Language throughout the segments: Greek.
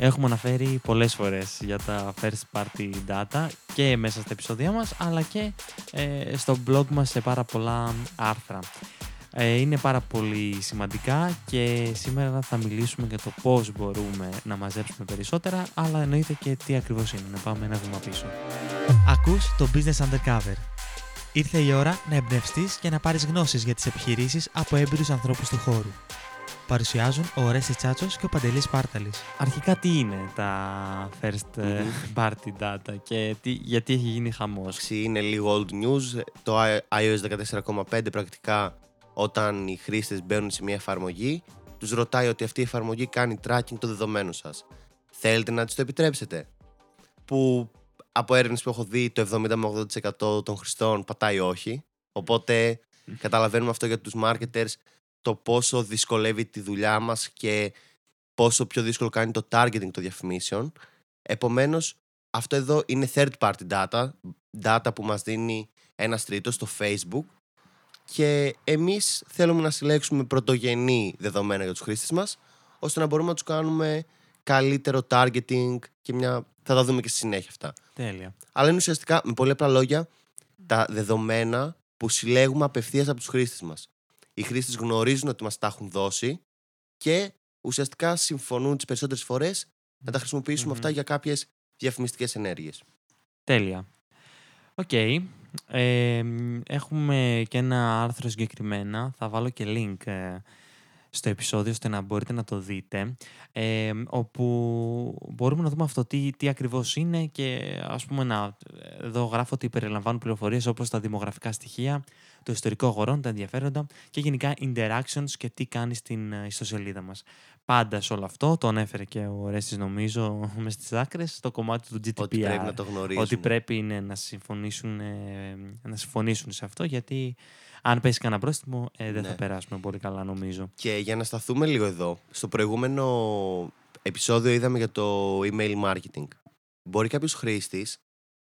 Έχουμε αναφέρει πολλές φορές για τα first party data και μέσα στα επεισόδια μας, αλλά και ε, στο blog μας σε πάρα πολλά άρθρα. Ε, είναι πάρα πολύ σημαντικά και σήμερα θα μιλήσουμε για το πώς μπορούμε να μαζέψουμε περισσότερα, αλλά εννοείται και τι ακριβώς είναι. Να πάμε ένα βήμα πίσω. Ακούς το Business Undercover. Ήρθε η ώρα να εμπνευστείς και να πάρεις γνώσεις για τις επιχειρήσεις από έμπειρους ανθρώπους του χώρου. Παρουσιάζουν ο Ορέστης Τσάτσος και ο Παντελής Πάρταλης. Αρχικά τι είναι τα first ε, party data και τι, γιατί έχει γίνει χαμός; Είναι λίγο old news. Το iOS 14.5 πρακτικά όταν οι χρήστες μπαίνουν σε μια εφαρμογή, τους ρωτάει ότι αυτή η εφαρμογή κάνει tracking των δεδομένων σας. Θέλετε να της το επιτρέψετε; Που από έρευνες που έχω δει το 70 με 80% των χρηστών πατάει όχι. Οπότε καταλαβαίνουμε αυτό για τους marketers το πόσο δυσκολεύει τη δουλειά μας και πόσο πιο δύσκολο κάνει το targeting των διαφημίσεων. Επομένως, αυτό εδώ είναι third party data, data που μας δίνει ένας τρίτος στο Facebook και εμείς θέλουμε να συλλέξουμε πρωτογενή δεδομένα για τους χρήστες μας ώστε να μπορούμε να τους κάνουμε καλύτερο targeting και μια... θα τα δούμε και στη συνέχεια αυτά. Τέλεια. Αλλά είναι ουσιαστικά, με πολύ απλά λόγια, τα δεδομένα που συλλέγουμε απευθείας από τους χρήστες μας. Οι χρήστες γνωρίζουν ότι μας τα έχουν δώσει και ουσιαστικά συμφωνούν τις περισσότερες φορές να τα χρησιμοποιήσουμε αυτά για κάποιες διαφημιστικές ενέργειες. Τέλεια. Οκ. Ε, έχουμε και ένα άρθρο συγκεκριμένα. Θα βάλω και link ε, στο επεισόδιο ώστε να μπορείτε να το δείτε ε, όπου μπορούμε να δούμε αυτό τι, τι ακριβώς είναι και ας πούμε να εδώ γράφω ότι περιλαμβάνουν πληροφορίες όπως τα δημογραφικά στοιχεία, το ιστορικό αγορών, τα ενδιαφέροντα και γενικά interactions και τι κάνει στην ε, ιστοσελίδα μας. Πάντα σε όλο αυτό, το ανέφερε και ο Ρέστης νομίζω μες στις άκρες, το κομμάτι του GDPR. Ότι πρέπει να το γνωρίζουν. Ότι πρέπει ναι, να, συμφωνήσουν, ε, να συμφωνήσουν σε αυτό γιατί αν πέσει κανένα πρόστιμο, ε, δεν θα Ναι. περάσουμε πολύ καλά, νομίζω. Και για να σταθούμε λίγο εδώ, στο προηγούμενο επεισόδιο είδαμε για το email marketing. Μπορεί κάποιος χρήστης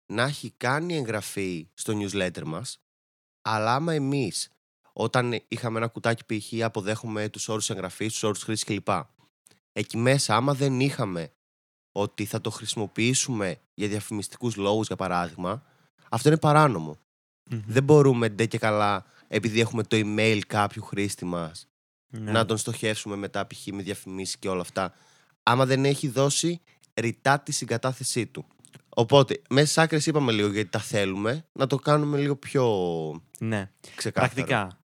να έχει κάνει εγγραφή στο newsletter μας, αλλά άμα εμείς όταν είχαμε ένα κουτάκι π.χ. αποδέχομαι τους όρους εγγραφής, τους όρους χρήσης κλπ. Εκεί μέσα άμα δεν είχαμε ότι θα το χρησιμοποιήσουμε για διαφημιστικούς λόγους για παράδειγμα, αυτό είναι παράνομο. Μμμ. Δεν μπορούμε ντε και καλά επειδή έχουμε το email κάποιου χρήστη μας Ναι. να τον στοχεύσουμε μετά π.χ. με διαφημίσεις και όλα αυτά άμα δεν έχει δώσει ρητά τη συγκατάθεσή του. Οπότε, μέσα στις άκρες είπαμε λίγο γιατί τα θέλουμε, να το κάνουμε λίγο πιο ναι. ξεκάθαρο. Πρακτικά.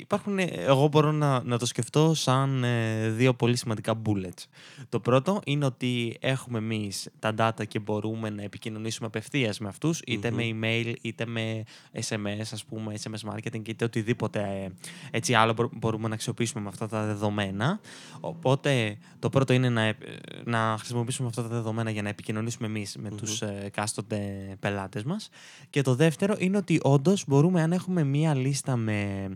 Υπάρχουν, ε, εγώ μπορώ να, να το σκεφτώ σαν ε, δύο πολύ σημαντικά bullets. Το πρώτο είναι ότι έχουμε εμείς τα data και μπορούμε να επικοινωνήσουμε απευθείας με αυτούς, είτε Μμμ. με email, είτε με SMS, ας πούμε, SMS marketing, είτε οτιδήποτε ε, έτσι άλλο μπο- μπορούμε να αξιοποιήσουμε με αυτά τα δεδομένα. Οπότε, το πρώτο είναι να, ε, να χρησιμοποιήσουμε αυτά τα δεδομένα για να επικοινωνήσουμε εμείς με Μμμ. τους ε, εκάστοτε πελάτες μας. Και το δεύτερο είναι ότι όντως μπορούμε, αν έχουμε μία λίστα με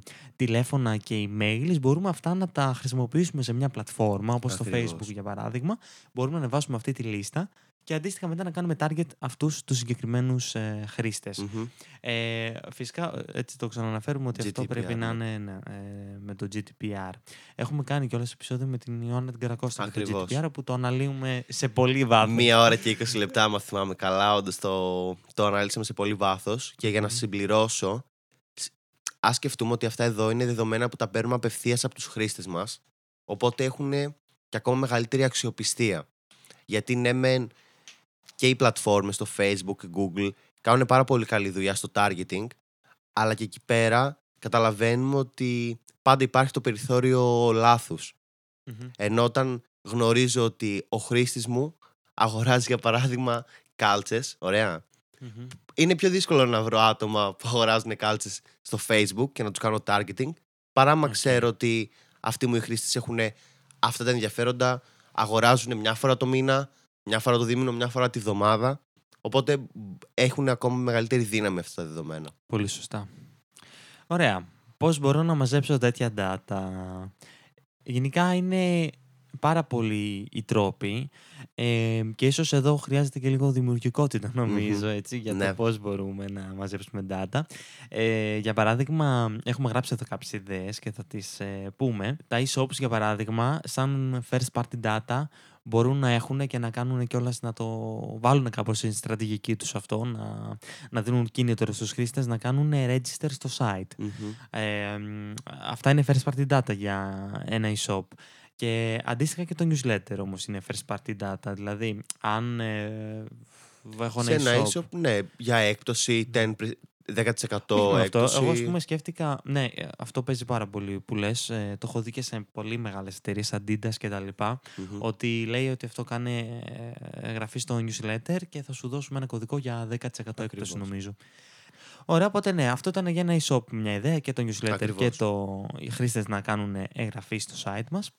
τηλέφωνα και emails, μπορούμε αυτά να τα χρησιμοποιήσουμε σε μια πλατφόρμα, όπως το Ακριβώς. Facebook για παράδειγμα. Μπορούμε να ανεβάσουμε αυτή τη λίστα και αντίστοιχα μετά να κάνουμε target αυτούς τους συγκεκριμένους ε, χρήστες. Μμμ. Ε, φυσικά, έτσι το ξαναναφέρουμε ότι αυτό GDPR, πρέπει να ναι. είναι ναι, ε, με το GDPR. Έχουμε κάνει κιόλας επεισόδιο με την Ιωάννα την Καρακώστα με το Ακριβώς. GDPR που το αναλύουμε σε πολύ βάθος. Μία ώρα και 20 λεπτά, άμα θυμάμαι καλά, όντως το, το αναλύσαμε σε πολύ βάθος. Και για να Μμμ. συμπληρώσω, ας σκεφτούμε ότι αυτά εδώ είναι δεδομένα που τα παίρνουμε απευθείας από τους χρήστες μας. Οπότε έχουν και ακόμα μεγαλύτερη αξιοπιστία. Γιατί ναι, μεν και οι πλατφόρμες στο Facebook και Google κάνουν πάρα πολύ καλή δουλειά στο targeting, αλλά και εκεί πέρα καταλαβαίνουμε ότι πάντα υπάρχει το περιθώριο λάθους. Μμμ. Ενώ όταν γνωρίζω ότι ο χρήστης μου αγοράζει για παράδειγμα κάλτσες, ωραία. Μμμ. Είναι πιο δύσκολο να βρω άτομα που αγοράζουν κάλτσες στο Facebook και να τους κάνω targeting, παρά μα Οκ. ξέρω ότι αυτοί μου οι χρήστες έχουν αυτά τα ενδιαφέροντα, αγοράζουν μια φορά το μήνα, μια φορά το δίμηνο, μια φορά τη βδομάδα. Οπότε έχουν ακόμα μεγαλύτερη δύναμη αυτά τα δεδομένα. Πολύ σωστά. Ωραία. Πώς μπορώ να μαζέψω τέτοια data; Γενικά είναι πάρα πολλοί οι τρόποι ε, και ίσως εδώ χρειάζεται και λίγο δημιουργικότητα νομίζω έτσι, για το Ναι. πώς μπορούμε να μαζέψουμε data. Ε, για παράδειγμα, έχουμε γράψει εδώ κάποιες ιδέες και θα τις ε, πούμε. Τα e-shops για παράδειγμα, σαν first party data μπορούν να έχουν και να κάνουν κιόλας να το βάλουν κάπως στην στρατηγική τους αυτό, να, να δίνουν κίνητρο στους χρήστες να κάνουν register στο site. Μμμ. Ε, μ, αυτά είναι first party data για ένα e-shop. Και αντίστοιχα και το newsletter όμως είναι first party data. Δηλαδή, αν ε, έχω Σε ένα ένα e-shop... e-shop, ναι, για έκπτωση 10, 10% όχι μόνο αυτό, έκπτωση. εγώ ας πούμε σκέφτηκα, ναι, ε, αυτό παίζει πάρα πολύ που λες, ε, το έχω δει και σε πολύ μεγάλες εταιρείες, Adidas και τα λοιπά, Μμμ. ότι λέει ότι αυτό κάνει ε, εγγραφή στο newsletter και θα σου δώσουμε ένα κωδικό για 10% έκπτωση Ακριβώς. νομίζω. Ωραία, οπότε ναι, αυτό ήταν για ένα e-shop μια ιδέα και το newsletter Ακριβώς. και το, οι χρήστες να κάνουν εγγραφή στο site μας.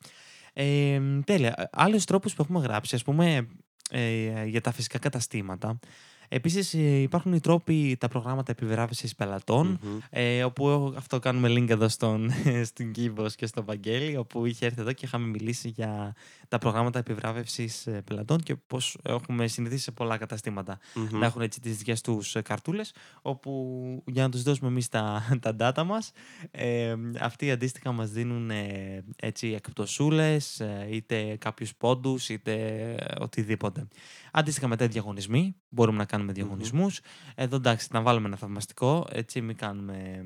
Ε, τέλεια. Άλλους τρόπους που έχουμε γράψει, ας πούμε, ε, για τα φυσικά καταστήματα. Επίσης ε, υπάρχουν οι τρόποι, τα προγράμματα επιβράβευσης πελατών, Μμμ. ε, όπου έχω- αυτό κάνουμε link εδώ στον, στην Κίβος και στο Βαγγέλη, όπου είχε έρθει εδώ και είχαμε μιλήσει για τα προγράμματα επιβράβευσης ε, πελατών και πώς έχουμε συνηθίσει σε πολλά καταστήματα Μμμ. να έχουν έτσι τις δικές τους ε, καρτούλες, όπου για να τους δώσουμε εμείς τα, τα data μας, ε, αυτοί αντίστοιχα μας δίνουν ε, έτσι εκπτωσούλες, ε, είτε κάποιους πόντους, είτε ε, οτιδήποτε. Αντίστοιχα μετά οι διαγωνισμοί, μπορούμε να κάνουμε διαγωνισμούς. Εδώ εντάξει, να βάλουμε ένα θαυμαστικό, έτσι μην κάνουμε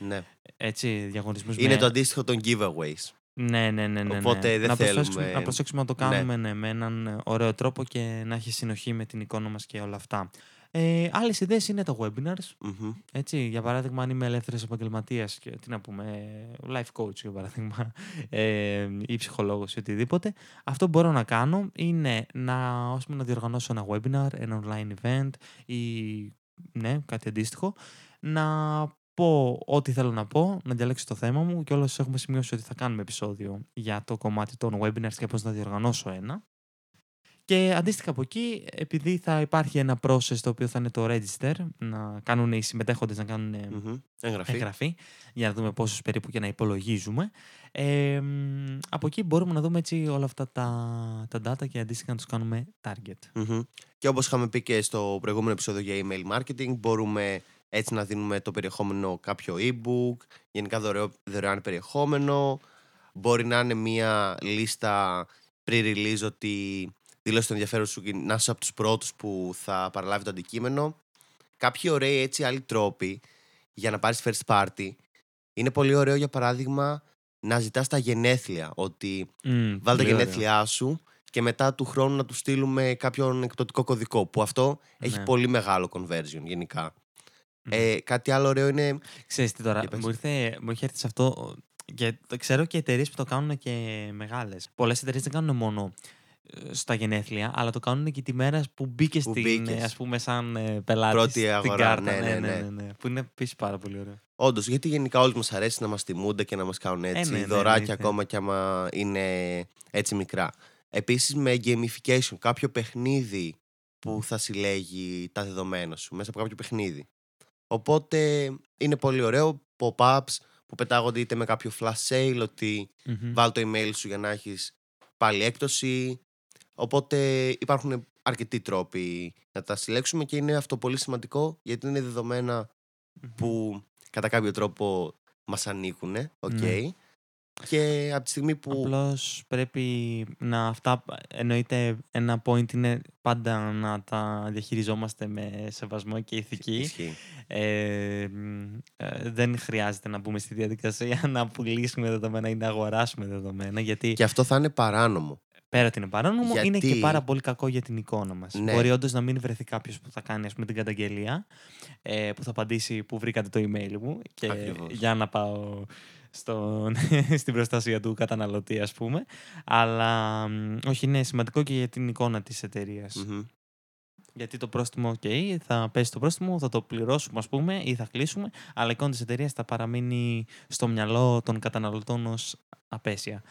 ε, Ναι. έτσι, διαγωνισμούς Είναι με... το αντίστοιχο των giveaways. Ναι, ναι, ναι, ναι. Οπότε ναι. δεν να θέλουμε- Προσέξουμε, να προσέξουμε να το Ναι. κάνουμε ναι, με έναν ε, ωραίο τρόπο και να έχει συνοχή με την εικόνα μας και όλα αυτά. Ε, άλλες ιδέες είναι τα webinars. Μμμ. Έτσι, για παράδειγμα, αν είμαι ελεύθερος επαγγελματίας και τι να πούμε, ε, life coach για παράδειγμα, ε, ή ψυχολόγος ή οτιδήποτε, αυτό που μπορώ να κάνω είναι να, ας πούμε, να διοργανώσω ένα webinar, ένα online event ή ναι, κάτι αντίστοιχο, να πω ό,τι θέλω να πω, να διαλέξω το θέμα μου και όλες έχουμε σημειώσει ότι θα κάνουμε επεισόδιο για το κομμάτι των webinars και πώς να διοργανώσω ένα. Και αντίστοιχα από εκεί, επειδή θα υπάρχει ένα process το οποίο θα είναι το register, να κάνουν οι συμμετέχοντες να κάνουν ε, Μμμ. Εγγραφή. εγγραφή, για να δούμε πόσους περίπου και να υπολογίζουμε. Ε, μ, από εκεί μπορούμε να δούμε έτσι όλα αυτά τα, τα data και αντίστοιχα να τους κάνουμε target. Μμμ. Και όπως είχαμε πει και στο προηγούμενο επεισόδιο για email marketing, μπορούμε έτσι να δίνουμε το περιεχόμενο κάποιο e-book, γενικά δωρεό- δωρεάν περιεχόμενο. Μπορεί να είναι μια λίστα pre-release ότι δήλωσε το ενδιαφέρον σου και να είσαι από τους πρώτους που θα παραλάβει το αντικείμενο. Κάποιοι ωραίοι έτσι άλλοι τρόποι για να πάρεις first party είναι πολύ ωραίο για παράδειγμα να ζητάς τα γενέθλια ότι Μμ, Βάλε τα πολύ ωραίο. γενέθλιά σου και μετά του χρόνου να του στείλουμε κάποιον εκπτωτικό κωδικό. Που αυτό έχει Ναι. πολύ μεγάλο conversion γενικά. Μμ. Ε, κάτι άλλο ωραίο είναι. Ξέρεις τι τώρα, Για πες. μου, ήρθε, μου είχε έρθει σε αυτό και το ξέρω και εταιρείες που το κάνουν και μεγάλες. Πολλές εταιρείες δεν κάνουν μόνο ε, στα γενέθλια, αλλά το κάνουν και τη μέρα που μπήκε Που στην, μπήκες. ε, ας πούμε, σαν ε, πελάτης Πρώτη στην αγορά, κάρτα. ναι, ναι, ναι. ναι, Που είναι επίσης πάρα πολύ ωραίο. Όντως, γιατί γενικά όλοι μας αρέσει να μας τιμούνται και να μας κάνουν έτσι. ναι, ναι, δωράκια εννοείται. ακόμα κι άμα είναι έτσι μικρά. Επίσης με gamification, κάποιο παιχνίδι που θα συλλέγει τα δεδομένα σου μέσα από κάποιο παιχνίδι. Οπότε είναι πολύ ωραίο. Pop-ups που πετάγονται είτε με κάποιο flash sale ότι Μμμ. βάλ το email σου για να έχεις πάλι έκπτωση. Οπότε υπάρχουν αρκετοί τρόποι να τα συλλέξουμε και είναι αυτό πολύ σημαντικό γιατί είναι δεδομένα Μμμ. που κατά κάποιο τρόπο μας ανήκουν. οκ. Ναι. Και από τη στιγμή που... Απλώς πρέπει να αυτά, εννοείται ένα point είναι πάντα να τα διαχειριζόμαστε με σεβασμό και ηθική. Ισχύει. Ε, μ, ε, δεν χρειάζεται να μπούμε στη διαδικασία να πουλήσουμε δεδομένα ή να αγοράσουμε δεδομένα, γιατί Και αυτό θα είναι παράνομο. Πέρα ότι είναι παράνομο, είναι και Γιατί- πάρα πολύ κακό για την εικόνα μας. Ναι. Μπορεί όντως να μην βρεθεί κάποιος που θα κάνει ας πούμε, την καταγγελία, ε, που θα απαντήσει που βρήκατε το email μου και Ακριβώς. για να πάω στον, στην προστασία του καταναλωτή ας πούμε. Αλλά μ, όχι, είναι σημαντικό και για την εικόνα της εταιρείας. Μμμ. Γιατί το πρόστιμο, OK, θα πέσει το πρόστιμο, θα το πληρώσουμε, ας πούμε, ή θα κλείσουμε, αλλά η εικόνα της εταιρείας θα παραμείνει στο μυαλό των καταναλωτών ως απέσια.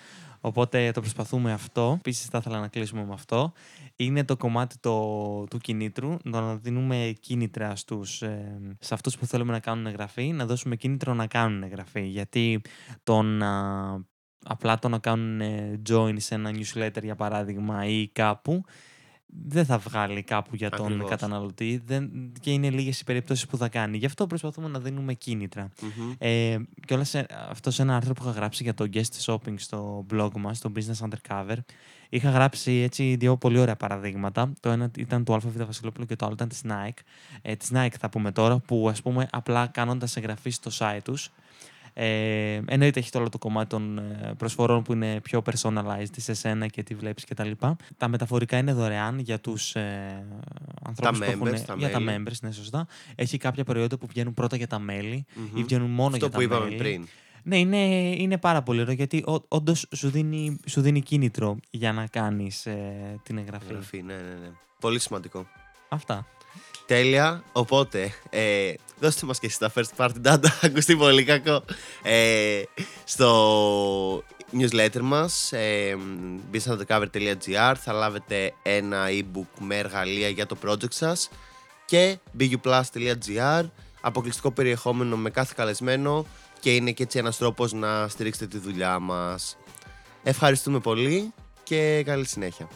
Οπότε το προσπαθούμε αυτό. Επίσης, θα ήθελα να κλείσουμε με αυτό. Είναι το κομμάτι το, του κινήτρου, το να δίνουμε κίνητρα στους, ε, σε αυτούς που θέλουμε να κάνουν εγγραφή, να δώσουμε κίνητρο να κάνουν εγγραφή. Γιατί το να, απλά το να κάνουν ε, join σε ένα newsletter, για παράδειγμα, ή κάπου, δεν θα βγάλει κάπου για τον Ακριβώς. καταναλωτή δεν, και είναι λίγες οι περιπτώσεις που θα κάνει. Γι' αυτό προσπαθούμε να δίνουμε κίνητρα. Μμμ. Ε, και όλα σε, αυτό σε ένα άρθρο που είχα γράψει για το guest shopping στο blog μας, στο Business Undercover, είχα γράψει έτσι δύο πολύ ωραία παραδείγματα. Το ένα ήταν του ΑΒ Βασιλόπουλου και το άλλο ήταν της Nike. Ε, της Nike θα πούμε τώρα, που ας πούμε απλά κάνοντας εγγραφή στο site τους, ε, εννοείται έχει το όλο το κομμάτι των ε, προσφορών που είναι πιο personalized σε σένα και τι βλέπεις και τα λοιπά. Τα μεταφορικά είναι δωρεάν για τους ε, ανθρώπους Τα που members, έχουν... τα για τα μέλη. members, ναι σωστά. Έχει κάποια προϊόντα που βγαίνουν πρώτα για τα μέλη Μμμ. ή βγαίνουν μόνο Αυτό για που τα είπαμε μέλη. πριν. Ναι, είναι, είναι πάρα πολύ ωραίο γιατί όντως σου δίνει, σου δίνει κίνητρο για να κάνεις ε, την εγγραφή. Γραφή, ναι, ναι, ναι. Πολύ σημαντικό. Αυτά. Τέλεια. Οπότε, ε, δώστε μας και εσείς τα first party data, ακουστεί πολύ κακό. Ε, στο newsletter μας, ε, businessundercover.gr, θα λάβετε ένα e-book με εργαλεία για το project σας και buplus.gr, αποκλειστικό περιεχόμενο με κάθε καλεσμένο και είναι και έτσι ένας τρόπος να στηρίξετε τη δουλειά μας. Ευχαριστούμε πολύ και καλή συνέχεια.